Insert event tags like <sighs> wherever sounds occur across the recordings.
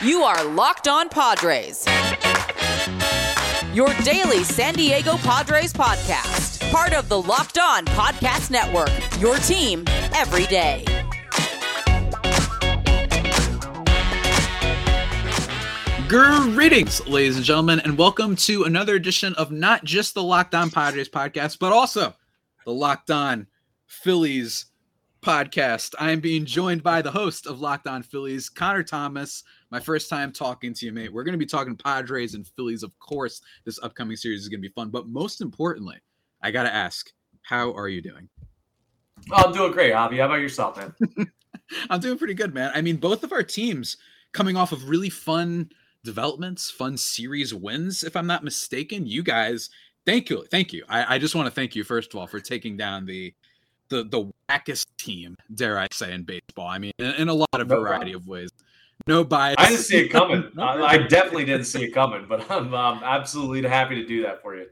You are Locked On Padres. Your daily San Diego Padres podcast. Part of the Locked On Podcast Network. Your team every day. Greetings, ladies and gentlemen, and welcome to another edition of not just the Locked On Padres podcast, but also the Locked On Phillies podcast. I am being joined by the host of Locked On Phillies, Connor Thomas. My first time talking to you, mate. We're going to be talking Padres and Phillies, of course. This upcoming series is going to be fun, but most importantly, I got to ask, how are you doing? Oh, I'm doing great, Javi. How about yourself, man? <laughs> I'm doing pretty good, man. I mean, both of our teams coming off of really fun developments, fun series wins, if I'm not mistaken. You guys, thank you, thank you. I, I just want to thank you first of all for taking down the the the wackest team, dare I say, in baseball. I mean, in, in a lot of no variety problem. of ways. No bias. I didn't see it coming. <laughs> I, definitely didn't see it coming, but I'm, I'm absolutely happy to do that for you.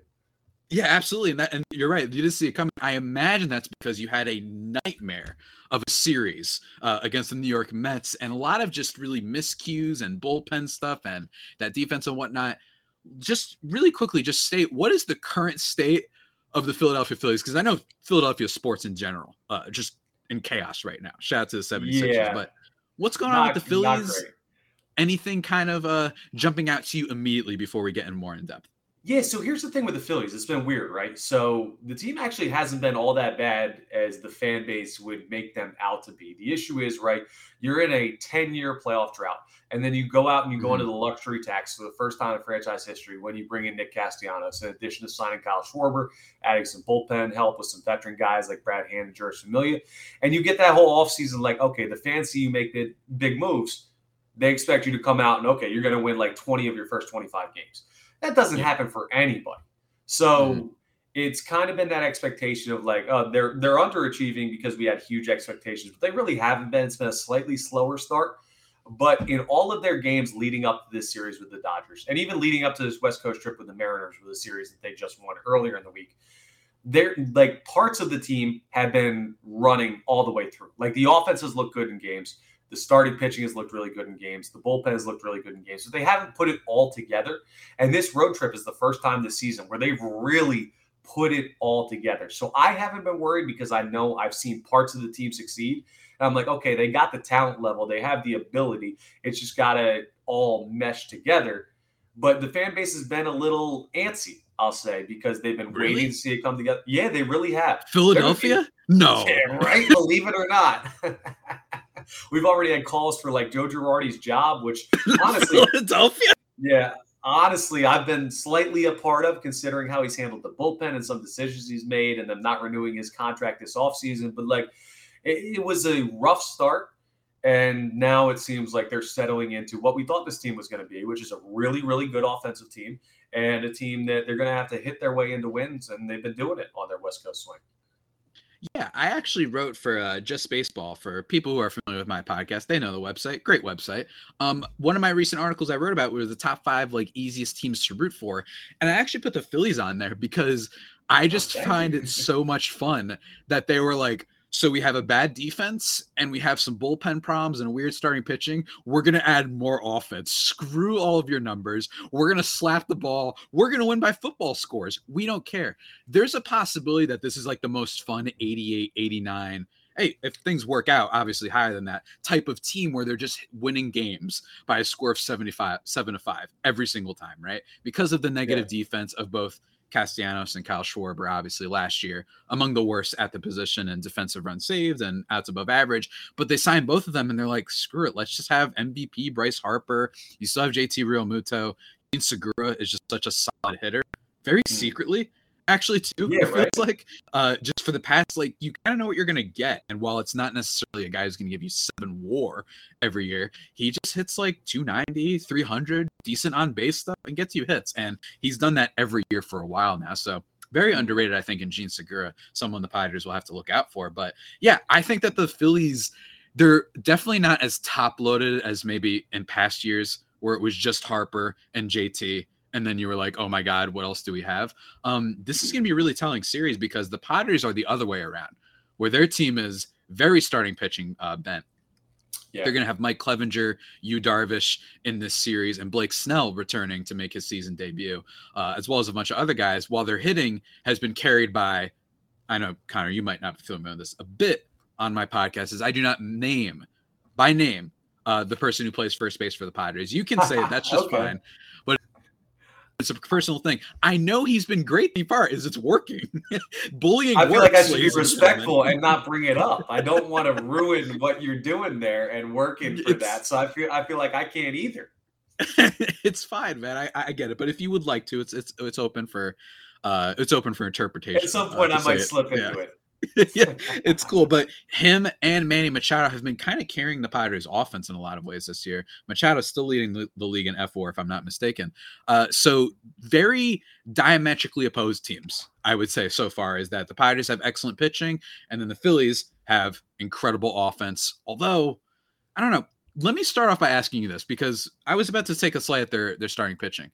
Yeah, absolutely. And, that, and you're right. You didn't see it coming. I imagine that's because you had a nightmare of a series uh, against the New York Mets and a lot of just really miscues and bullpen stuff and that defense and whatnot. Just really quickly, just state what is the current state of the Philadelphia Phillies? Because I know Philadelphia sports in general, uh, just in chaos right now. Shout out to the 76ers. Yeah. But what's going not, on with the Phillies? Anything kind of uh, jumping out to you immediately before we get in more in depth? Yeah, so here's the thing with the Phillies. It's been weird, right? So the team actually hasn't been all that bad as the fan base would make them out to be. The issue is, right, you're in a 10 year playoff drought, and then you go out and you go mm-hmm. into the luxury tax for the first time in franchise history when you bring in Nick Castellanos, in addition to signing Kyle Schwarber, adding some bullpen help with some veteran guys like Brad Hand and Jeurys Familia. And you get that whole offseason like, okay, the fans see you make the big moves. They expect you to come out and, okay, you're going to win like 20 of your first 25 games. That doesn't yeah. happen for anybody. So mm-hmm. it's kind of been that expectation of like, oh, they're they're underachieving because we had huge expectations, but they really haven't been. It's been a slightly slower start. But in all of their games leading up to this series with the Dodgers, and even leading up to this West Coast trip with the Mariners with a series that they just won earlier in the week, they're like parts of the team have been running all the way through. Like the offenses look good in games. The starting pitching has looked really good in games. The bullpen has looked really good in games. So they haven't put it all together. And this road trip is the first time this season where they've really put it all together. So I haven't been worried because I know I've seen parts of the team succeed. And I'm like, okay, they got the talent level, they have the ability. It's just got to all mesh together. But the fan base has been a little antsy, I'll say, because they've been really? waiting to see it come together. Yeah, they really have. Philadelphia? no. <laughs> Yeah, right? Believe it or not. <laughs> We've already had calls for like Joe Girardi's job, which <laughs> honestly, Philadelphia. Yeah, honestly, I've been slightly a part of considering how he's handled the bullpen and some decisions he's made, and them not renewing his contract this offseason. But like, it, it was a rough start. And now it seems like they're settling into what we thought this team was going to be, which is a really, really good offensive team and a team that they're going to have to hit their way into wins. And they've been doing it on their West Coast swing. Yeah, I actually wrote for uh, Just Baseball for people who are familiar with my podcast. They know the website, great website. Um, one of my recent articles I wrote about were the top five like easiest teams to root for, and I actually put the Phillies on there because I just find it so much fun that they were like so we have a bad defense and we have some bullpen problems and a weird starting pitching. We're going to add more offense. Screw all of your numbers. We're going to slap the ball. We're going to win by football scores. We don't care. There's a possibility that this is like the most fun 88, 89 hey, if things work out, obviously higher than that type of team where they're just winning games by a score of 75, seven to five every single time, right? Because of the negative yeah. defense of both Castellanos and Kyle Schwarber, obviously last year, among the worst at the position and defensive run saved and outs above average. But they signed both of them and they're like, screw it, let's just have MVP Bryce Harper. You still have JT Realmuto. Segura is just such a solid hitter, very mm. secretly actually too. Yeah, it feels right. like uh, just for the past, like you kind of know what you're gonna get. And while it's not necessarily a guy who's gonna give you seven war every year, he just hits like 290, 300, decent on base stuff and gets you hits. And he's done that every year for a while now. So very mm-hmm. underrated, I think, in Jean Segura, someone the Padres will have to look out for. But yeah, I think that the Phillies, they're definitely not as top loaded as maybe in past years where it was just Harper and JT and then you were like, "Oh my God, what else do we have?" Um, this is going to be a really telling series because the Padres are the other way around, where their team is very starting pitching uh, bent. Yeah. They're going to have Mike Clevinger, Yu Darvish in this series, and Blake Snell returning to make his season debut, uh, as well as a bunch of other guys. While their hitting has been carried by, I know Connor, you might not be familiar with this a bit on my podcast, is I do not name by name uh, the person who plays first base for the Padres. You can say that's <laughs> just okay. fine, it's a personal thing. I know he's been great the part is it's working. <laughs> Bullying. I feel like I should be respectful and not bring it up. I don't want to ruin what you're doing there and working for it's, that. So I feel I feel like I can't either. <laughs> it's fine, man. I, I get it. But if you would like to, it's it's it's open for uh it's open for interpretation. At some point uh, I might slip it. into yeah. it. <laughs> yeah, it's cool. But him and Manny Machado have been kind of carrying the Padres offense in a lot of ways this year. Machado's still leading the, league in F4, if I'm not mistaken. Uh, so very diametrically opposed teams, I would say so far, is that the Padres have excellent pitching, and then the Phillies have incredible offense. Although, I don't know. Let me start off by asking you this because I was about to take a slight at their their starting pitching.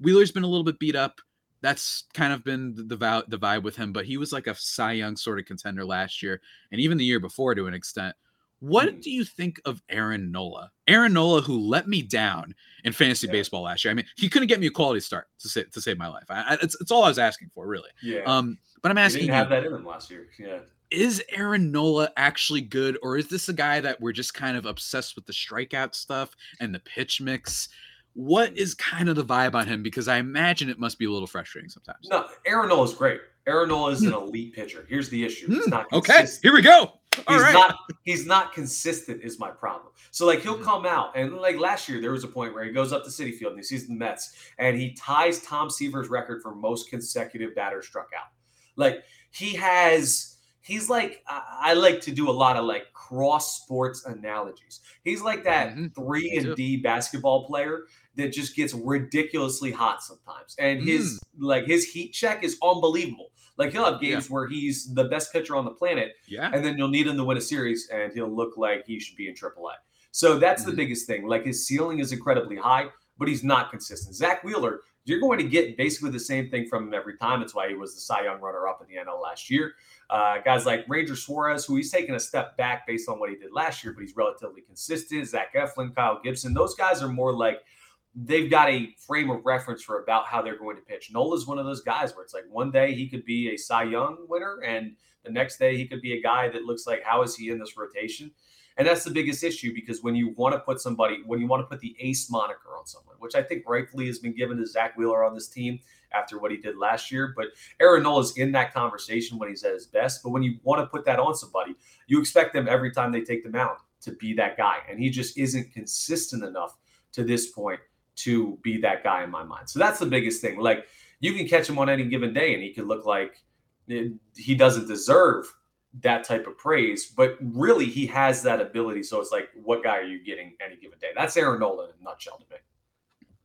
Wheeler's been a little bit beat up that's kind of been the, the, the vibe with him. But he was like a Cy Young sort of contender last year, and even the year before to an extent. What mm. do you think of Aaron Nola? Aaron Nola, who let me down in fantasy yeah. baseball last year. I mean, he couldn't get me a quality start to save to save my life. I, I, it's, it's all I was asking for, really. Yeah. Um, but I'm asking. He didn't have that in him last year. Yeah. Is Aaron Nola actually good, or is this a guy that we're just kind of obsessed with the strikeout stuff and the pitch mix? What is kind of the vibe on him? Because I imagine it must be a little frustrating sometimes. No, Aaron Nola is great. Aaron Nola is an hmm. elite pitcher. Here's the issue. He's hmm. not okay. Here we go. All he's right. not he's not consistent is my problem. So like he'll come out and like last year there was a point where he goes up to Citi Field and he sees the Mets and he ties Tom Seaver's record for most consecutive batters struck out. Like he has he's like I, like to do a lot of like cross sports analogies. He's like that mm-hmm. 3 and D basketball player that just gets ridiculously hot sometimes. And his mm. like his heat check is unbelievable. Like he'll have games yeah. where he's the best pitcher on the planet, yeah, and then you'll need him to win a series, and he'll look like he should be in AAA. So that's mm-hmm. the biggest thing. Like his ceiling is incredibly high, but he's not consistent. Zack Wheeler, you're going to get basically the same thing from him every time. That's why he was the Cy Young runner-up in the NL last year. Uh, guys like Ranger Suarez, who he's taken a step back based on what he did last year, but he's relatively consistent. Zach Eflin, Kyle Gibson, those guys are more like they've got a frame of reference for about how they're going to pitch. Nola's one of those guys where it's like one day he could be a Cy Young winner, and the next day he could be a guy that looks like how is he in this rotation? And that's the biggest issue because when you want to put somebody, when you want to put the ace moniker on someone, which I think rightfully has been given to Zack Wheeler on this team after what he did last year, but Aaron Nola is in that conversation when he's at his best. But when you want to put that on somebody, you expect them every time they take the mound to be that guy, and he just isn't consistent enough to this point to be that guy in my mind. So that's the biggest thing. Like you can catch him on any given day and he could look like eh, he doesn't deserve that type of praise, but really he has that ability. So it's like, what guy are you getting any given day? That's Aaron Nola in a nutshell to me.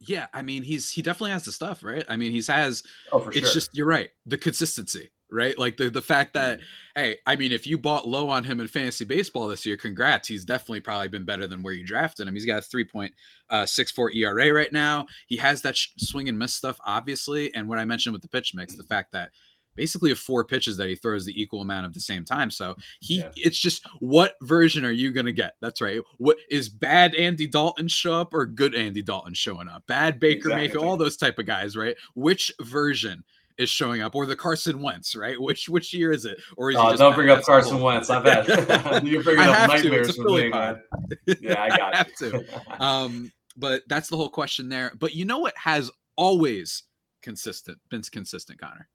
Yeah, I mean, he's he definitely has the stuff, right? I mean, he's has. Oh, for it's sure. just you're right. The consistency, right? Like the the fact that mm-hmm. hey, I mean, if you bought low on him in fantasy baseball this year, congrats. He's definitely probably been better than where you drafted him. He's got a three point uh, six four ERA right now. He has that sh- swing and miss stuff, obviously. And what I mentioned with the pitch mix, the fact that basically of four pitches that he throws the equal amount of the same time. So he yeah. it's just what version are you gonna get? That's right. What is bad Andy Dalton show up or good Andy Dalton showing up? Bad Baker exactly. Mayfield, all those type of guys, right? Which version? is showing up, or the Carson Wentz, right? Which which year is it? Or is oh, don't bring up Carson Wentz. I've <laughs> had <laughs> you're bringing up nightmares with me, man. <laughs> Yeah, I got I have to. Um, but that's the whole question there. But you know what has always consistent been consistent, Connor?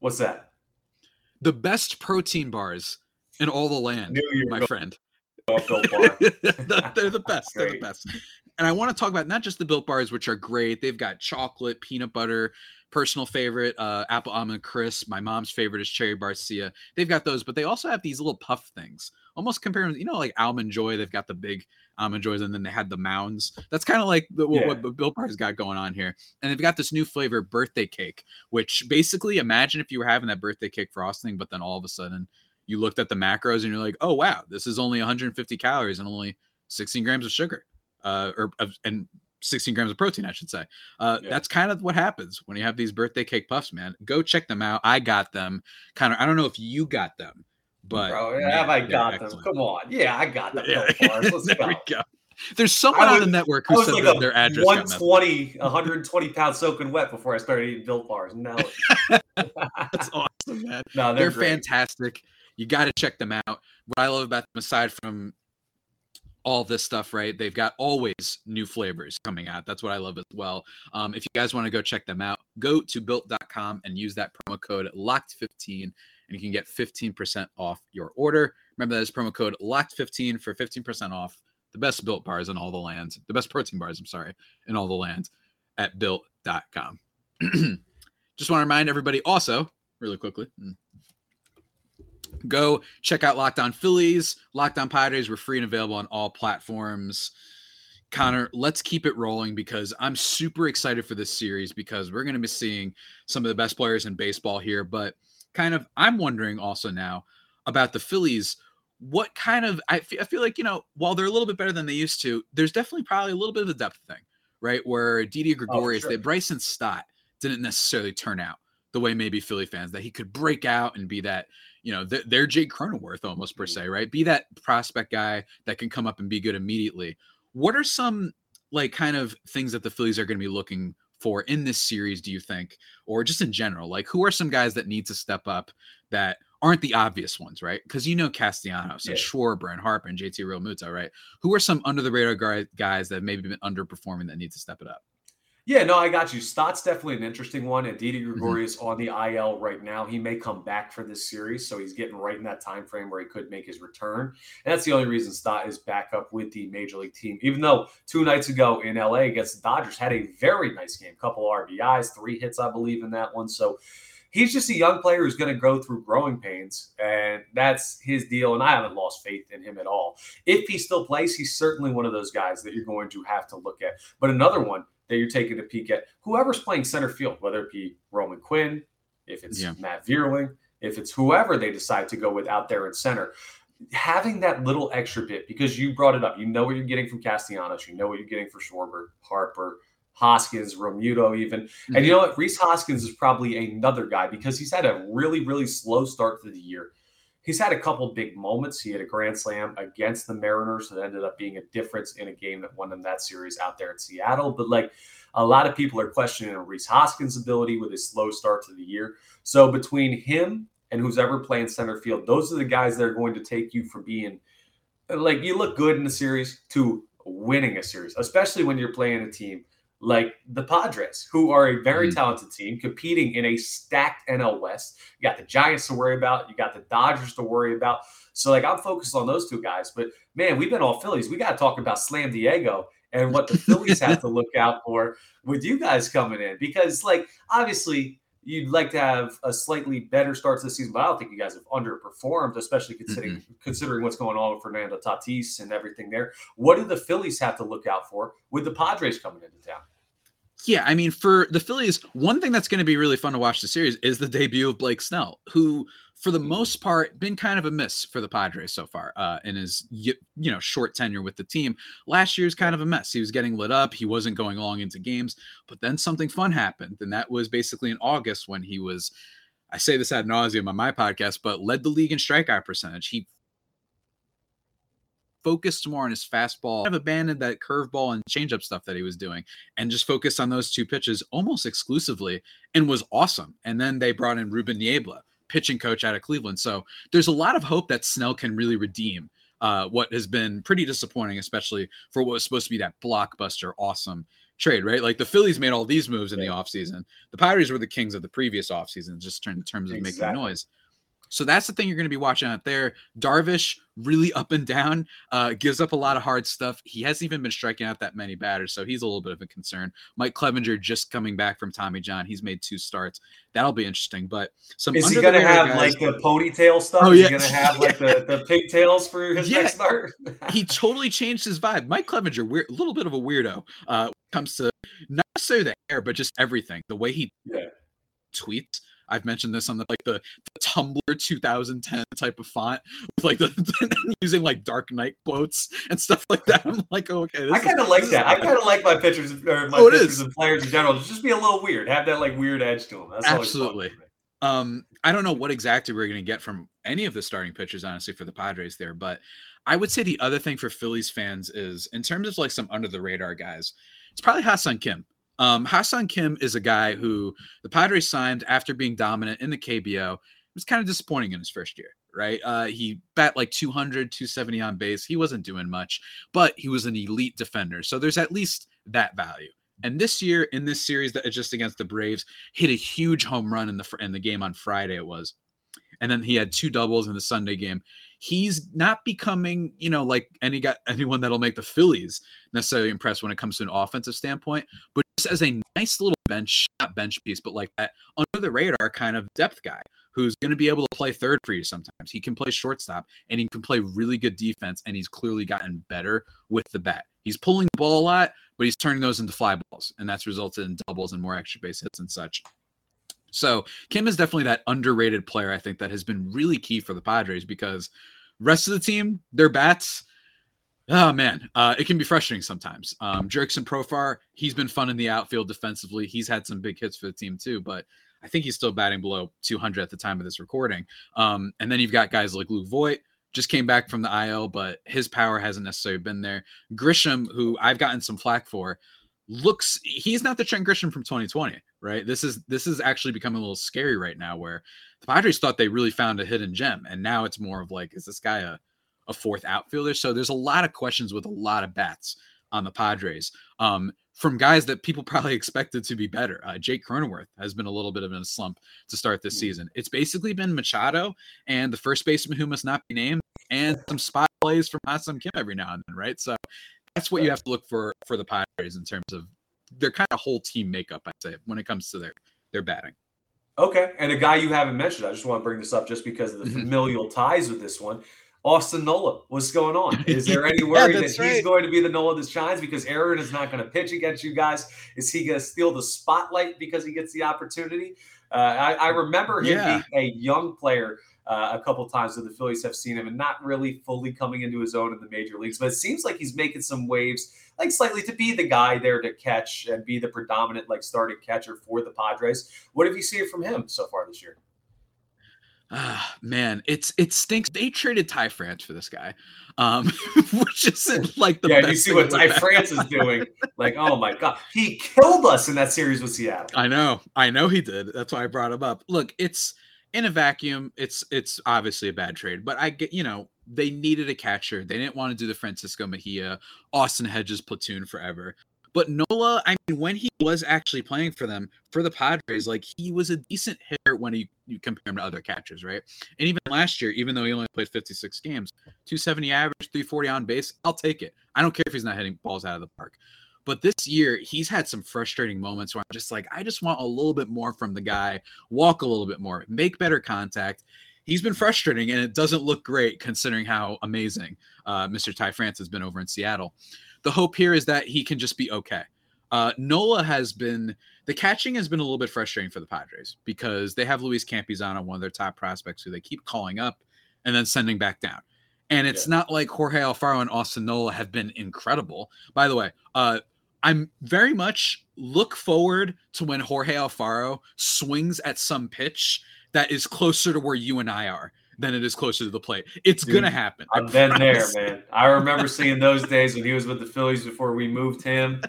What's that? The best protein bars in all the land, my friend. <laughs> They're the best. They're the best. And I want to talk about not just the built bars, which are great. They've got chocolate, peanut butter, personal favorite, uh, apple almond crisp. My mom's favorite is cherry barcia. They've got those, but they also have these little puff things, almost comparing, you know, like almond joy. They've got the big almond joys, and then they had the mounds. That's kind of like the, yeah. what, what Built Bar's got going on here. And they've got this new flavor, birthday cake, which basically imagine if you were having that birthday cake frosting, but then all of a sudden you looked at the macros and you're like, oh wow, this is only 150 calories and only 16 grams of sugar, uh, or and 16 grams of protein, I should say. Uh, yeah. That's kind of what happens when you have these birthday cake puffs, man. Go check them out. I got them. Kind of, I don't know if you got them, But Bro, have I got them? Come on, yeah, I got them. yeah. <laughs> Let's go. go. There's someone was, on the network who said like that their address 120, 120 pounds soaking wet before I started eating built bars. No, <laughs> that's awesome, man. No, they're, they're fantastic. You got to check them out. What I love about them, aside from all this stuff, right? They've got always new flavors coming out. That's what I love as well. Um, if you guys want to go check them out, go to built.com and use that promo code locked15 and you can get 15% off your order. Remember that is promo code locked15 for 15% off the best built bars in all the land, the best protein bars, I'm sorry, in all the land at built.com. <clears throat> Just want to remind everybody also, really quickly, hmm, go check out Locked On Phillies, Locked On Padres. We're free and available on all platforms. Connor, let's keep it rolling because I'm super excited for this series because we're going to be seeing some of the best players in baseball here. But kind of, I'm wondering also now about the Phillies what kind of I feel like you know while they're a little bit better than they used to there's definitely probably a little bit of a depth thing right where Didi oh, Gregorius oh, sure. that Bryson Stott didn't necessarily turn out the way maybe Philly fans that he could break out and be that you know th- they're Jake Cronenworth almost per mm-hmm. se right be that prospect guy that can come up and be good immediately what are some like kind of things that the Phillies are going to be looking for in this series do you think or just in general like who are some guys that need to step up that aren't the obvious ones, right? Because you know Castellanos yeah. and Schwarber and Harper and JT Realmuto, right? Who are some under the radar guys that maybe been underperforming that need to step it up? Yeah, no, I got you. Stott's definitely an interesting one. And Didi mm-hmm. Gregorius mm-hmm. on the IL right now. He may come back for this series, so he's getting right in that time frame where he could make his return. And that's the only reason Stott is back up with the major league team. Even though two nights ago in LA against the Dodgers had a very nice game, couple RBIs, three hits, I believe, in that one. So he's just a young player who's going to go through growing pains, and that's his deal. And I haven't lost faith in him at all. If he still plays, he's certainly one of those guys that you're going to have to look at. But another one that you're taking a peek at, whoever's playing center field, whether it be Roman Quinn, if it's yeah. Matt Vierling, if it's whoever they decide to go with out there in center. Having that little extra bit because you brought it up, you know what you're getting from Castellanos, you know what you're getting for Schwarber, Harper, Hoskins, Realmuto, even. Mm-hmm. And you know what? Rhys Hoskins is probably another guy because he's had a really, really slow start to the year. He's had a couple big moments. He had a grand slam against the Mariners that ended up being a difference in a game that won them that series out there in Seattle. But like a lot of people are questioning Rhys Hoskins' ability with his slow start to the year. So between him and who's ever playing center field, those are the guys that are going to take you from being like you look good in the series to winning a series, especially when you're playing a team like the Padres, who are a very mm-hmm. talented team competing in a stacked NL West. You got the Giants to worry about, you got the Dodgers to worry about. So, like, I'm focused on those two guys. But man, we've been all Phillies. We got to talk about Slam Diego and what the Phillies have <laughs> to look out for with you guys coming in because, like, obviously, you'd like to have a slightly better start to the season, but I don't think you guys have underperformed, especially considering mm-hmm. considering what's going on with Fernando Tatis and everything there. What do the Phillies have to look out for with the Padres coming into town? Yeah, I mean, for the Phillies, one thing that's going to be really fun to watch the series is the debut of Blake Snell, who, for the most part, been kind of a miss for the Padres so far uh, in his you know short tenure with the team. Last year's kind of a mess. He was getting lit up. He wasn't going long into games, but then something fun happened, and that was basically in August when he was. I say this ad nauseum on my podcast, but led the league in strikeout percentage. He focused more on his fastball, kind of abandoned that curveball and changeup stuff that he was doing, and just focused on those two pitches almost exclusively, and was awesome. And then they brought in Ruben Niebla, pitching coach out of Cleveland. So there's a lot of hope that Snell can really redeem uh, what has been pretty disappointing, especially for what was supposed to be that blockbuster, awesome trade, right? Like the Phillies made all these moves in the offseason. The Pirates were the kings of the previous offseason, just in terms of exactly. making noise. So that's the thing you're going to be watching out there. Darvish really up and down, uh, gives up a lot of hard stuff. He hasn't even been striking out that many batters, so he's a little bit of a concern. Mike Clevinger just coming back from Tommy John. He's made two starts. That'll be interesting. But some is he going to have guys, like the ponytail stuff? Oh, yeah. Is he going <laughs> to have like the, the pigtails for his yeah. next start? <laughs> he totally changed his vibe. Mike Clevinger, weird, a little bit of a weirdo uh, comes to not necessarily the hair, but just everything. The way he yeah. tweets I've mentioned this on the like the, the Tumblr 2010 type of font with like the <laughs> using like Dark Knight quotes and stuff like that. I'm like, oh, okay. I kind of like that. I kind of like my pictures or my oh, pictures of players in general. Just be a little weird. Have that like weird edge to them. That's absolutely. Um, I don't know what exactly we're going to get from any of the starting pitchers, honestly, for the Padres there. But I would say the other thing for Phillies fans is in terms of like some under the radar guys, it's probably Ha-Seong Kim. Um, Ha-Seong Kim is a guy who the Padres signed after being dominant in the KBO. It was kind of disappointing in his first year, right? Uh, he bat like 200, 270 on base. He wasn't doing much, but he was an elite defender. So there's at least that value. And this year in this series that just against the Braves, hit a huge home run in the in the game on Friday. It was, and then he had two doubles in the Sunday game. He's not becoming, you know, like any got <laughs> anyone that'll make the Phillies necessarily impressed when it comes to an offensive standpoint, but just as a nice little bench, not bench piece, but like that under the radar kind of depth guy who's going to be able to play third for you sometimes. He can play shortstop and he can play really good defense, and he's clearly gotten better with the bat. He's pulling the ball a lot, but he's turning those into fly balls, and that's resulted in doubles and more extra base hits and such. So Kim is definitely that underrated player, I think, that has been really key for the Padres because rest of the team, their bats, oh man, uh, it can be frustrating sometimes. Um, Jurickson Profar, he's been fun in the outfield defensively. He's had some big hits for the team too, but I think he's still batting below 200 at the time of this recording. Um, and then you've got guys like Luke Voit, just came back from the IL, but his power hasn't necessarily been there. Grisham, who I've gotten some flack for, looks he's not the Trent Grisham from 2020, right? This is this is actually becoming a little scary right now where the Padres thought they really found a hidden gem, and now it's more of like, is this guy a, a fourth outfielder? So there's a lot of questions with a lot of bats on the Padres. Um, from guys that people <laughs> probably expected to be better. Uh, Jake Cronenworth has been a little bit of a slump to start this mm. season. It's basically been Machado and the first baseman who must not be named, and <laughs> some spot plays from Ha-Seong Kim every now and then, right? So that's what you have to look for for the Padres in terms of their kind of whole team makeup. I'd say when it comes to their their batting. Okay, and a guy you haven't mentioned, I just want to bring this up just because of the mm-hmm. familial ties with this one. Austin Nola. What's going on? <laughs> Is there any worry yeah, that right. he's going to be the Nola that shines because Aaron is not going to pitch against you guys? Is he going to steal the spotlight because he gets the opportunity? Uh, I, I, remember him yeah. being a young player uh, a couple times that the Phillies have seen him and not really fully coming into his own in the major leagues. But it seems like he's making some waves, like slightly to be the guy there to catch and be the predominant like starting catcher for the Padres. What have you seen from him so far this year? Ah, man, it's it stinks. They traded Ty France for this guy, um, <laughs> which isn't like the yeah. you see what Ty <laughs> France is doing? Like, oh my god, he killed us in that series with Seattle. I know, I know he did. That's why I brought him up. Look, it's in a vacuum. It's it's obviously a bad trade, but I get you know they needed a catcher. They didn't want to do the Francisco Mejia, Austin Hedges platoon forever. But Nola, I mean, when he was actually playing for them for the Padres, like he was a decent hitter when he you compare him to other catchers, right? And even last year, even though he only played 56 games, 270 average, 340 on base, I'll take it. I don't care if he's not hitting balls out of the park. But this year, he's had some frustrating moments where I'm just like, I just want a little bit more from the guy, walk a little bit more, make better contact. He's been frustrating, and it doesn't look great considering how amazing uh, Mr. Ty France has been over in Seattle the hope here is that he can just be okay. Uh, Nola has been the catching has been a little bit frustrating for the Padres because they have Luis Campusano, one of their top prospects, who they keep calling up and then sending back down. And it's yeah. not like Jorge Alfaro and Austin Nola have been incredible. By the way, uh, I'm very much look forward to when Jorge Alfaro swings at some pitch that is closer to where you and I are than it is closer to the plate. It's Dude, gonna happen. I've been there, man. I remember seeing those days when he was with the Phillies before we moved him.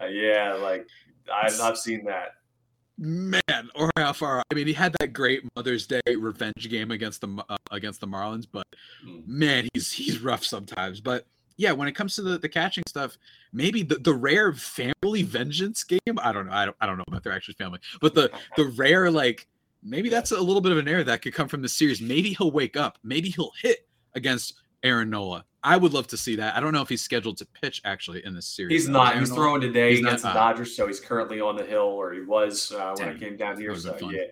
Uh, yeah, like I've, I've seen that. Man, Alfaro? I mean, he had that great Mother's Day revenge game against the uh, against the Marlins, but mm. man, he's he's rough sometimes. But yeah, when it comes to the, the catching stuff, maybe the, the rare family vengeance game. I don't know. I don't I don't know about their actual family, but the the rare like maybe that's a little bit of an error that could come from the series. Maybe he'll wake up. Maybe he'll hit against Aaron Nola. I would love to see that. I don't know if he's scheduled to pitch actually in this series. He's not. He's throwing today he's against not, the uh, Dodgers, so he's currently on the hill, or he was uh, when I came down here. So yeah,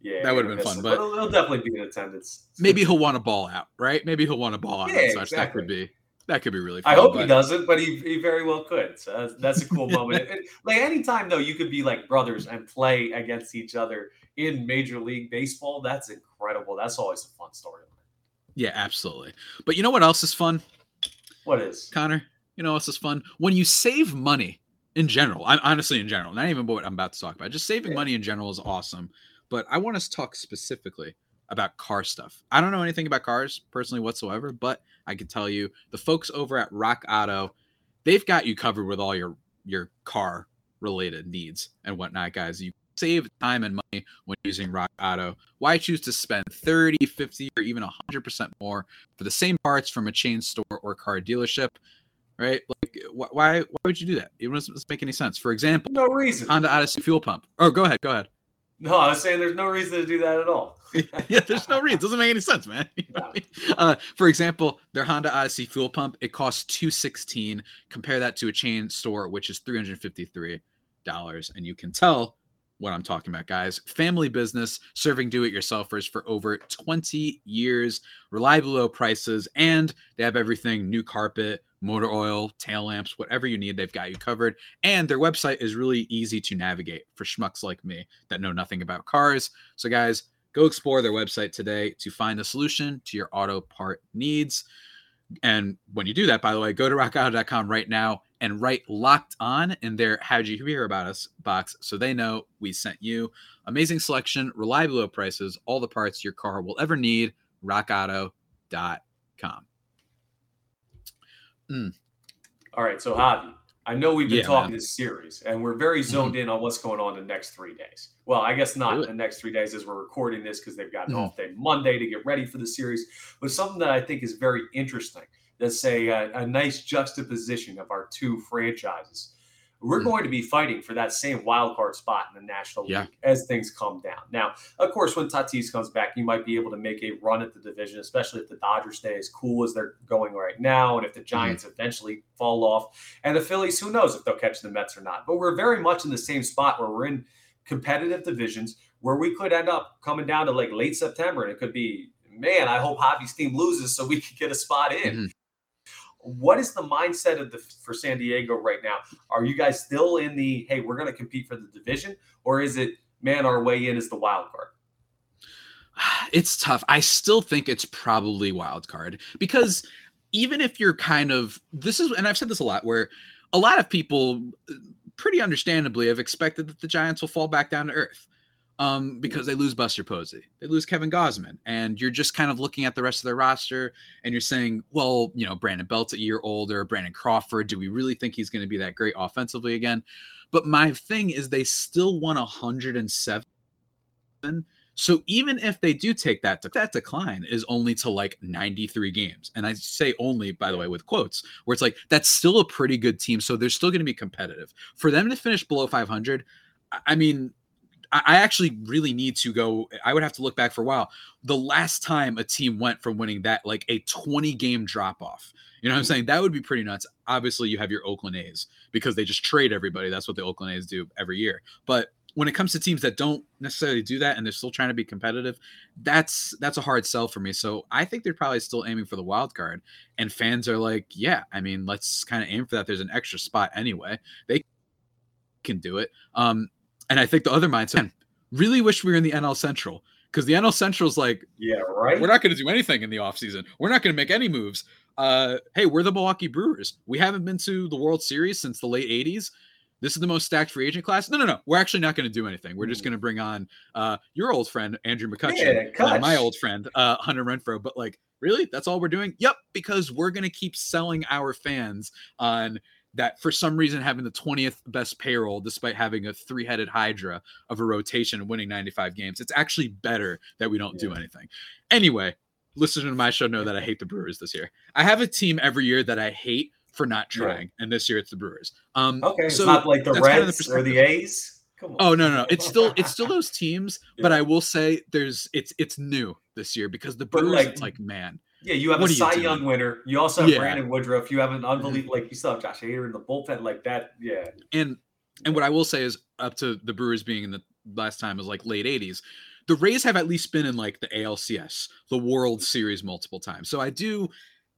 yeah, that would have been fun. But he'll, definitely be in attendance. Maybe <laughs> he'll want to ball out, right? Maybe he'll want to ball out. Yeah, exactly. That could be. That could be really fun. I hope but... he doesn't, but he, he very well could. So that's, that's a cool moment. <laughs> like anytime though, you could be like brothers and play against each other in Major League Baseball. That's incredible. That's always a fun story. Yeah, absolutely. But you know what else is fun? What is Connor? You know what else is fun? When you save money in general. I'm honestly in general, not even what I'm about to talk about. Just saving yeah. money in general is awesome. but I want us to talk specifically about car stuff. I don't know anything about cars personally whatsoever, but I can tell you the folks over at Rock Auto, they've got you covered with all your your car related needs and whatnot, guys. You save time and money when using Rock Auto. Why choose to spend 30, 50, or even 100% more for the same parts from a chain store or car dealership? Right? Like, wh- why why would you do that? It doesn't make any sense. For example, No reason. Honda Odyssey fuel pump. Oh, go ahead. Go ahead. No, I was saying there's no reason to do that at all. <laughs> yeah, there's no reason. It doesn't make any sense, man. You know I mean? uh, for example, their Honda Odyssey fuel pump it costs two sixteen. Compare that to a chain store, which is three hundred fifty three dollars, and you can tell what I'm talking about, guys. Family business serving do-it-yourselfers for over 20 years, reliable low prices, and they have everything: new carpet, motor oil, tail lamps, whatever you need, they've got you covered. And their website is really easy to navigate for schmucks like me that know nothing about cars. So, guys, go explore their website today to find a solution to your auto part needs. And when you do that, by the way, go to rockauto.com right now and write locked on in their How'd You Hear About Us box so they know we sent you. Amazing selection, reliable low prices, all the parts your car will ever need. RockAuto.com. All right, so Javi, I know we've been Yeah, talking man. this series, and we're very zoned in on what's going on the next three days. Well, I guess not the next three days as we're recording this because they've got an Mhm. off day Monday to get ready for the series. But something that I think is very interesting. That's a, a, a nice juxtaposition of our two franchises. We're Mhm. going to be fighting for that same wild card spot in the National Yeah. League as things come down. Now, of course, when Tatis comes back, you might be able to make a run at the division, especially if the Dodgers stay as cool as they're going right now, and if the Giants eventually fall off, and the Phillies, who knows if they'll catch the Mets or not. But we're very much in the same spot where we're in competitive divisions where we could end up coming down to like late September, and it could be, man, I hope Javi's team loses so we can get a spot in. Mhm. What is the mindset of the for San Diego right now? Are you guys still in the hey, we're going to compete for the division, or is it man, our way in is the wild card? it's tough. I still think it's probably wild card because even if you're kind of this is and I've said this a lot where a lot of people pretty understandably have expected that the Giants will fall back down to earth. Um, because they lose Buster Posey, they lose Kevin Gausman, and you're just kind of looking at the rest of their roster and you're saying, well, you know, Brandon Belt's a year older, Brandon Crawford, do we really think he's going to be that great offensively again? But my thing is, they still won 107 so even if they do take that, that decline is only to like 93 games. And I say only, by the way, with quotes, where it's like that's still a pretty good team. So they're still going to be competitive. For them to finish below 500, I- I mean, I actually really need to go. I would have to look back for a while. The last time a team went from winning that, like a 20 game drop off, you know what I'm saying? That would be pretty nuts. Obviously, you have your Oakland A's because they just trade everybody. That's what the Oakland A's do every year. But when it comes to teams that don't necessarily do that and they're still trying to be competitive, that's that's a hard sell for me. So I think they're probably still aiming for the wild card. And fans are like, yeah, I mean, let's kind of aim for that. There's an extra spot anyway. They can do it. Um, and I think the other mindset, really wish we were in the NL Central because the NL Central is like, Yeah, right. we're not going to do anything in the offseason. We're not going to make any moves. Uh, hey, we're the Milwaukee Brewers. We haven't been to the World Series since the late 80s. This is the most stacked free agent class. No, no, no. We're actually not going to do anything. We're just Mm. going to bring on uh, your old friend, Andrew McCutchen, Yeah, uh, my old friend, uh, Hunter Renfroe. But like, really? That's all we're doing? Yep. Because we're going to keep selling our fans on that for some reason having the 20th best payroll despite having a three-headed hydra of a rotation and winning 95 games. It's actually better that we don't do anything. Anyway, listeners to my show know that I hate the Brewers this year. I have a team every year that I hate for not Yeah. trying, and this year it's the Brewers. Um, Okay, it's so not like the that's kind of the Reds or the. A's. Come on. Oh no, no. It's still it's still those teams, but I will say there's it's it's new this year because the Brewers, like, it's like man, Yeah, you have What a you Cy? Young winner. You also have Yeah. Brandon Woodruff. You have an unbelievable, like you still have Josh Hader in the bullpen, like that. Yeah, and and what I will say is up to the Brewers being in the last time was like late 80s. The Rays have at least been in like the ALCS, the World Series multiple times. So I do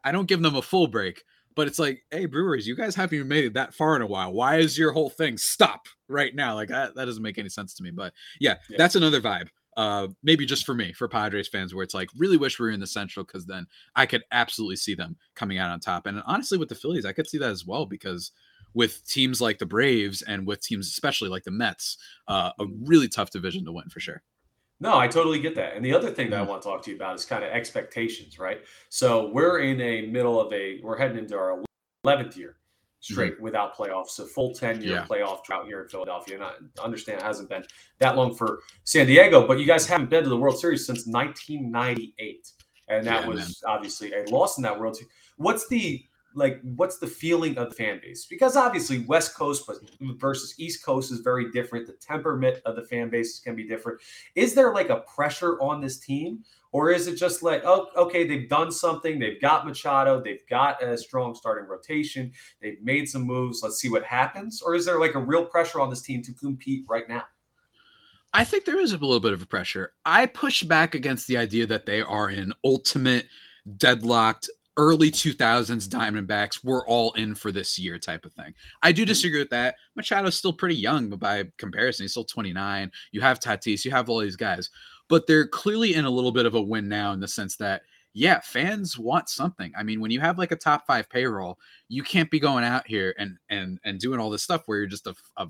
I don't give them a full break, but it's like, hey Brewers, you guys haven't even made it that far in a while. Why is your whole thing stop right now? Like that, that doesn't make any sense to me. But yeah, Yeah. that's another vibe. Uh maybe just for me, for Padres fans, where it's like really wish we were in the central because then I could absolutely see them coming out on top. And honestly, with the Phillies, I could see that as well because with teams like the Braves and with teams especially like the Mets, uh, a really tough division to win for sure. No, I totally get that. And the other thing that I Mhm. want to talk to you about is kind of expectations, right? So we're in a middle of a we're heading into our 11th year Mm-hmm. straight without playoffs, So full 10 year Yeah. playoff drought here in Philadelphia. And I understand it hasn't been that long for San Diego, but you guys haven't been to the World Series since 1998, and that Yeah, was man. obviously a loss in that World Series. What's the like? What's the feeling of the fan base? Because obviously West Coast versus East Coast is very different. The temperament of the fan base can be different. Is there like a pressure on this team? Or is it just like, oh, okay, they've done something. They've got Machado. They've got a strong starting rotation. They've made some moves. Let's see what happens. Or is there like a real pressure on this team to compete right now? I think there is a little bit of a pressure. I push back against the idea that they are an ultimate deadlocked early 2000s Diamondbacks. We're all in for this year type of thing. I do disagree with that. Machado's still pretty young, but by comparison, he's still 29. You have Tatis, you have all these guys, but they're clearly in a little bit of a win now in the sense that yeah, fans want something. I mean, when you have like a top five payroll, you can't be going out here and and and doing all this stuff where you're just a, a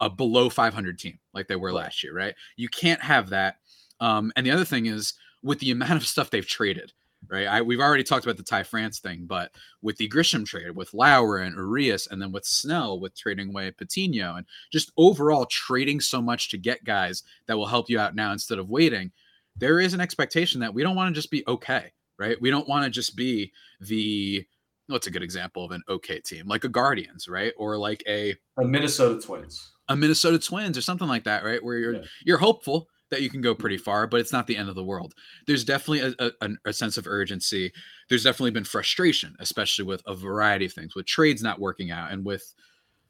a below 500 team like they were last year, right? You can't have that. Um, and the other thing is with the amount of stuff they've traded, right? I, we've already talked about the Ty France thing, but with the Grisham trade, with Lauer and Urias, and then with Snell, with trading away Patino, and just overall trading so much to get guys that will help you out now instead of waiting, there is an expectation that we don't want to just be okay, right? We don't want to just be the what's a good example of an okay team, like a Guardians, right? Or like a a Minnesota Twins. a Minnesota Twins or something like that, right? Where you're Yeah. you're hopeful that you can go pretty far, but it's not the end of the world. There's definitely a, a, a sense of urgency. There's definitely been frustration, especially with a variety of things, with trades not working out, and with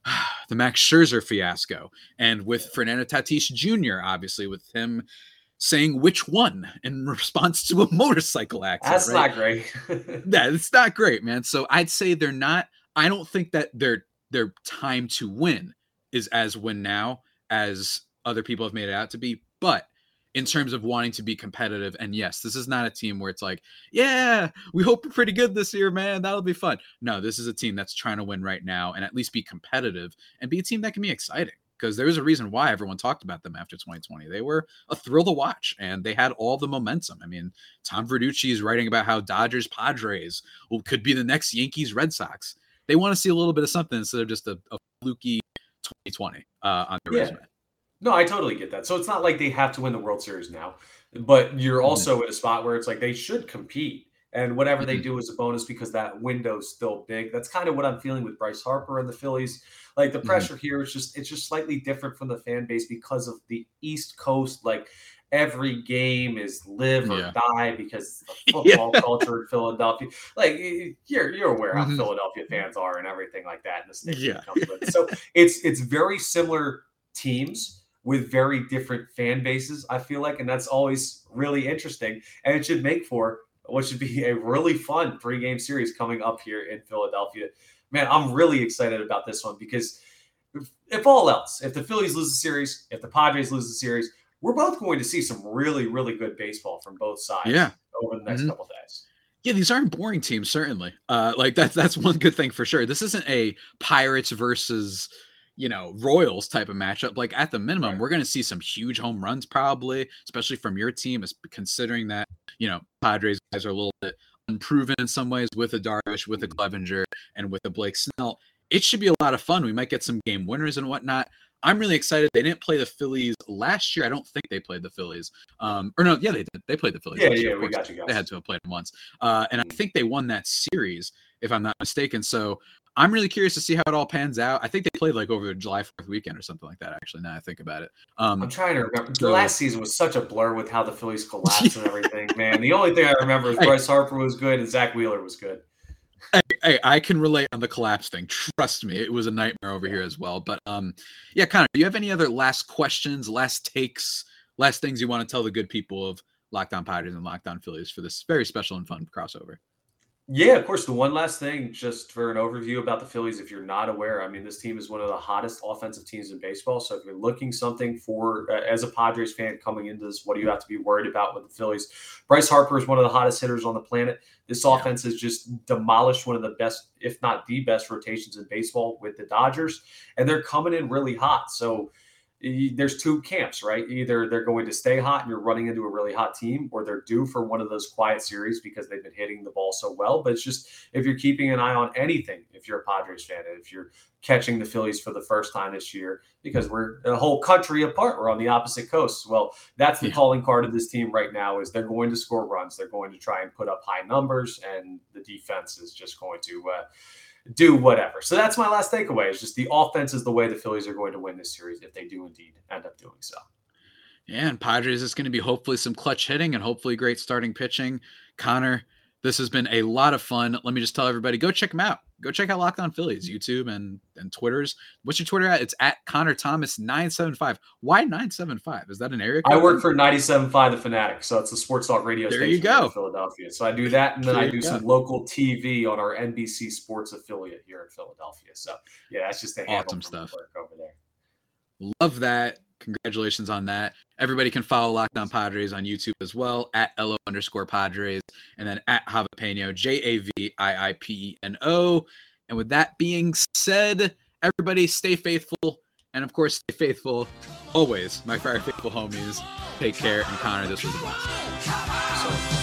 <sighs> the Max Scherzer fiasco, and with Fernando Tatis Jr. Obviously, with him saying which one in <laughs> response to a motorcycle accident. That's right? not great. <laughs> yeah, it's not great, man. So I'd say they're not. I don't think that their their time to win is as win now as other people have made it out to be. But in terms of wanting to be competitive, and yes, this is not a team where it's like, yeah, we hope we're pretty good this year, man. That'll be fun. No, this is a team that's trying to win right now and at least be competitive and be a team that can be exciting. Because there's a reason why everyone talked about them after 2020. They were a thrill to watch, and they had all the momentum. I mean, Tom Verducci is writing about how Dodgers Padres could be the next Yankees Red Sox. They want to see a little bit of something instead of just a, a fluky 2020 uh, on their Yeah. resume. No, I totally get that. So it's not like they have to win the World Series now, but you're Mhm. also at a spot where it's like they should compete. And whatever they Mhm. do is a bonus because that window's still big. That's kind of what I'm feeling with Bryce Harper and the Phillies. Like the Mhm. pressure here is just it's just slightly different from the fan base because of the East Coast. Like every game is live or Yeah. die because of the <laughs> Yeah. football culture in Philadelphia. Like you're you're aware how Mhm. Philadelphia fans are and everything like that, and the state Yeah. that comes with it. So it's it's very similar teams with very different fan bases. I feel like, and that's always really interesting, and it should make for what should be <laughs> a really fun three game series coming up here in Philadelphia. Man, I'm really excited about this one because if, if all else, if the Phillies lose the series, if the Padres lose the series, we're both going to see some really, really good baseball from both sides Yeah. over the next Mhm. couple days. Yeah, these aren't boring teams, certainly. Uh, like that's that's one good thing for sure. This isn't a Pirates versus you know Royals type of matchup. Like at the minimum, Right. we're going to see some huge home runs probably, especially from your team, is considering that you know Padres guys are a little bit unproven in some ways with a Darvish, with a mm. Clevinger, and with a Blake Snell. It should be a lot of fun. We might get some game winners and whatnot. I'm really excited. They didn't play the Phillies last year. I don't think they played the Phillies. Um, or no, yeah, they did. They played the Phillies. Yeah, yeah, we got you guys. They had to have played them once. Uh, and I think they won that series, if I'm not mistaken. So I'm really curious to see how it all pans out. I think they played like over the July 4th weekend or something like that, actually, now I think about it. Um, I'm trying to remember. The last season was such a blur with how the Phillies collapsed and <laughs> everything. Man, the only thing I remember is Bryce Harper was good and Zack Wheeler was good. Hey, hey, I can relate on the collapse thing. Trust me, it was a nightmare over here as well. But um, yeah, Connor, do you have any other last questions, last takes, last things you want to tell the good people of Locked On Padres and Locked On Phillies for this very special and fun crossover? Yeah, of course. The one last thing, just for an overview about the Phillies, if you're not aware, I mean, this team is one of the hottest offensive teams in baseball. So if you're looking something for uh, as a Padres fan coming into this, what do you have to be worried about with the Phillies? Bryce Harper is one of the hottest hitters on the planet. This Yeah. offense has just demolished one of the best, if not the best, rotations in baseball with the Dodgers, and they're coming in really hot. So there's two camps, right? Either they're going to stay hot and you're running into a really hot team, or they're due for one of those quiet series because they've been hitting the ball so well. But it's just if you're keeping an eye on anything, if you're a Padres fan, if you're catching the Phillies for the first time this year, because we're a whole country apart, we're on the opposite coasts. Well, that's the yeah. calling card of this team right now is they're going to score runs, they're going to try and put up high numbers, and the defense is just going to. Uh, do whatever. So that's my last takeaway. Is just the offense is the way the Phillies are going to win this series if they do indeed end up doing so. Yeah, and Padres is going to be hopefully some clutch hitting and hopefully great starting pitching. Connor, this has been a lot of fun. Let me just tell everybody go check them out. Go check out Locked On Phillies, mm-hmm. YouTube and and Twitter's. What's your Twitter at? It's at Connor Thomas nine seven five. Why nine seven five? Is that an area? Code? I work for 97.5 The Fanatic, so it's a sports talk radio there station you go. in Philadelphia. So I do that, and then there I do some local TV on our NBC Sports affiliate here in Philadelphia. So yeah, that's just a awesome stuff over there. Love that. Congratulations on that. Everybody can follow Locked On Padres on YouTube as well at LO underscore Padres and then at Javapeno, J A V I I P E N O. And with that being said, everybody stay faithful. And of course, stay faithful always. My fire faithful homies. Take care. And Connor, this was a blast. So-